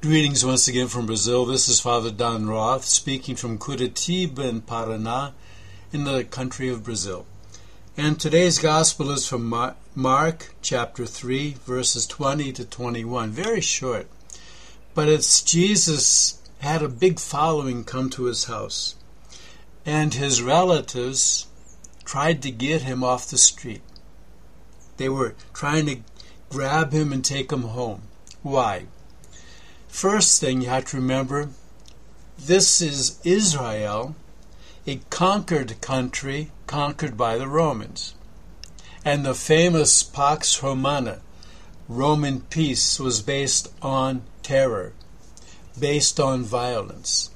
Greetings once again from Brazil. This is Father Don Roth speaking from Curitiba in Paraná in the country of Brazil. And today's gospel is from Mark chapter 3, verses 20 to 21. Very short. But it's Jesus had a big following come to his house. And his relatives tried to get him off the street. They were trying to grab him and take him home. Why? First thing you have to remember this is Israel, a conquered country conquered by the Romans. And the famous Pax Romana, Roman peace, was based on terror, based on violence.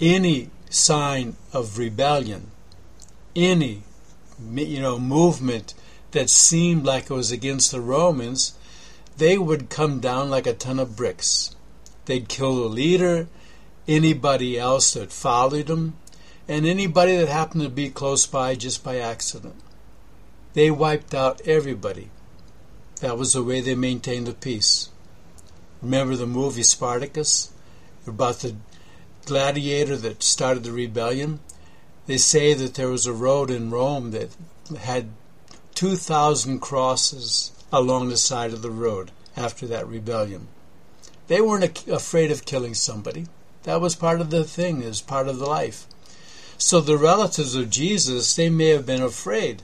Any sign of rebellion, any you know movement that seemed like it was against the Romans they would come down like a ton of bricks. They'd kill the leader, anybody else that followed them, and anybody that happened to be close by just by accident. They wiped out everybody. That was the way they maintained the peace. Remember the movie Spartacus? About the gladiator that started the rebellion? They say that there was a road in Rome that had 2,000 crosses along the side of the road after that rebellion. They weren't afraid of killing somebody. That was part of the thing, is part of the life. So the relatives of Jesus, they may have been afraid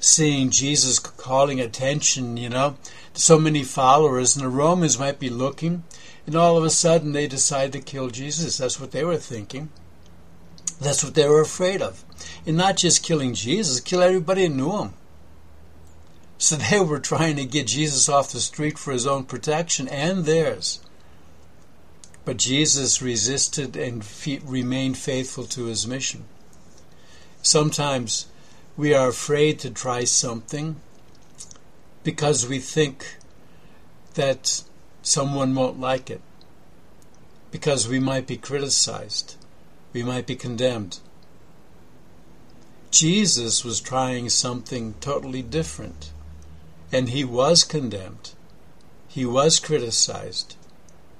seeing Jesus calling attention, you know, so many followers, and the Romans might be looking, and all of a sudden they decide to kill Jesus. That's what they were thinking. That's what they were afraid of. And not just killing Jesus, kill everybody who knew him. So they were trying to get Jesus off the street for his own protection and theirs. But Jesus resisted and remained faithful to his mission. Sometimes we are afraid to try something because we think that someone won't like it, because we might be criticized, we might be condemned. Jesus was trying something totally different. And he was condemned. He was criticized.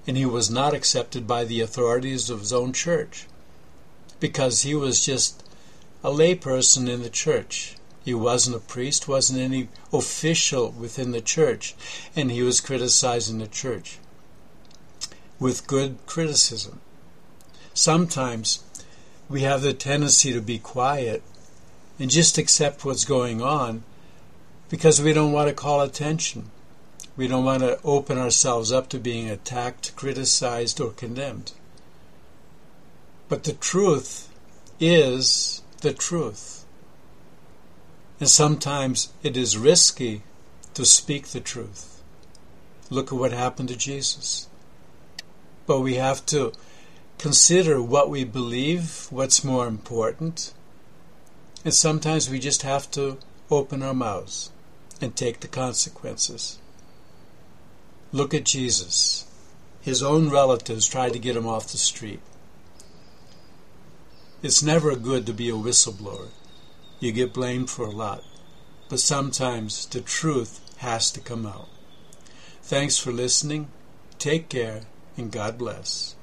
And he was not accepted by the authorities of his own church because he was just a layperson in the church. He wasn't a priest, wasn't any official within the church, and he was criticizing the church with good criticism. Sometimes we have the tendency to be quiet and just accept what's going on because we don't want to call attention. We don't want to open ourselves up to being attacked, criticized, or condemned. But the truth is the truth. And sometimes it is risky to speak the truth. Look at what happened to Jesus. But we have to consider what we believe, what's more important. And sometimes we just have to open our mouths and take the consequences. Look at Jesus. His own relatives tried to get him off the street. It's never good to be a whistleblower. You get blamed for a lot. But sometimes the truth has to come out. Thanks for listening. Take care and God bless.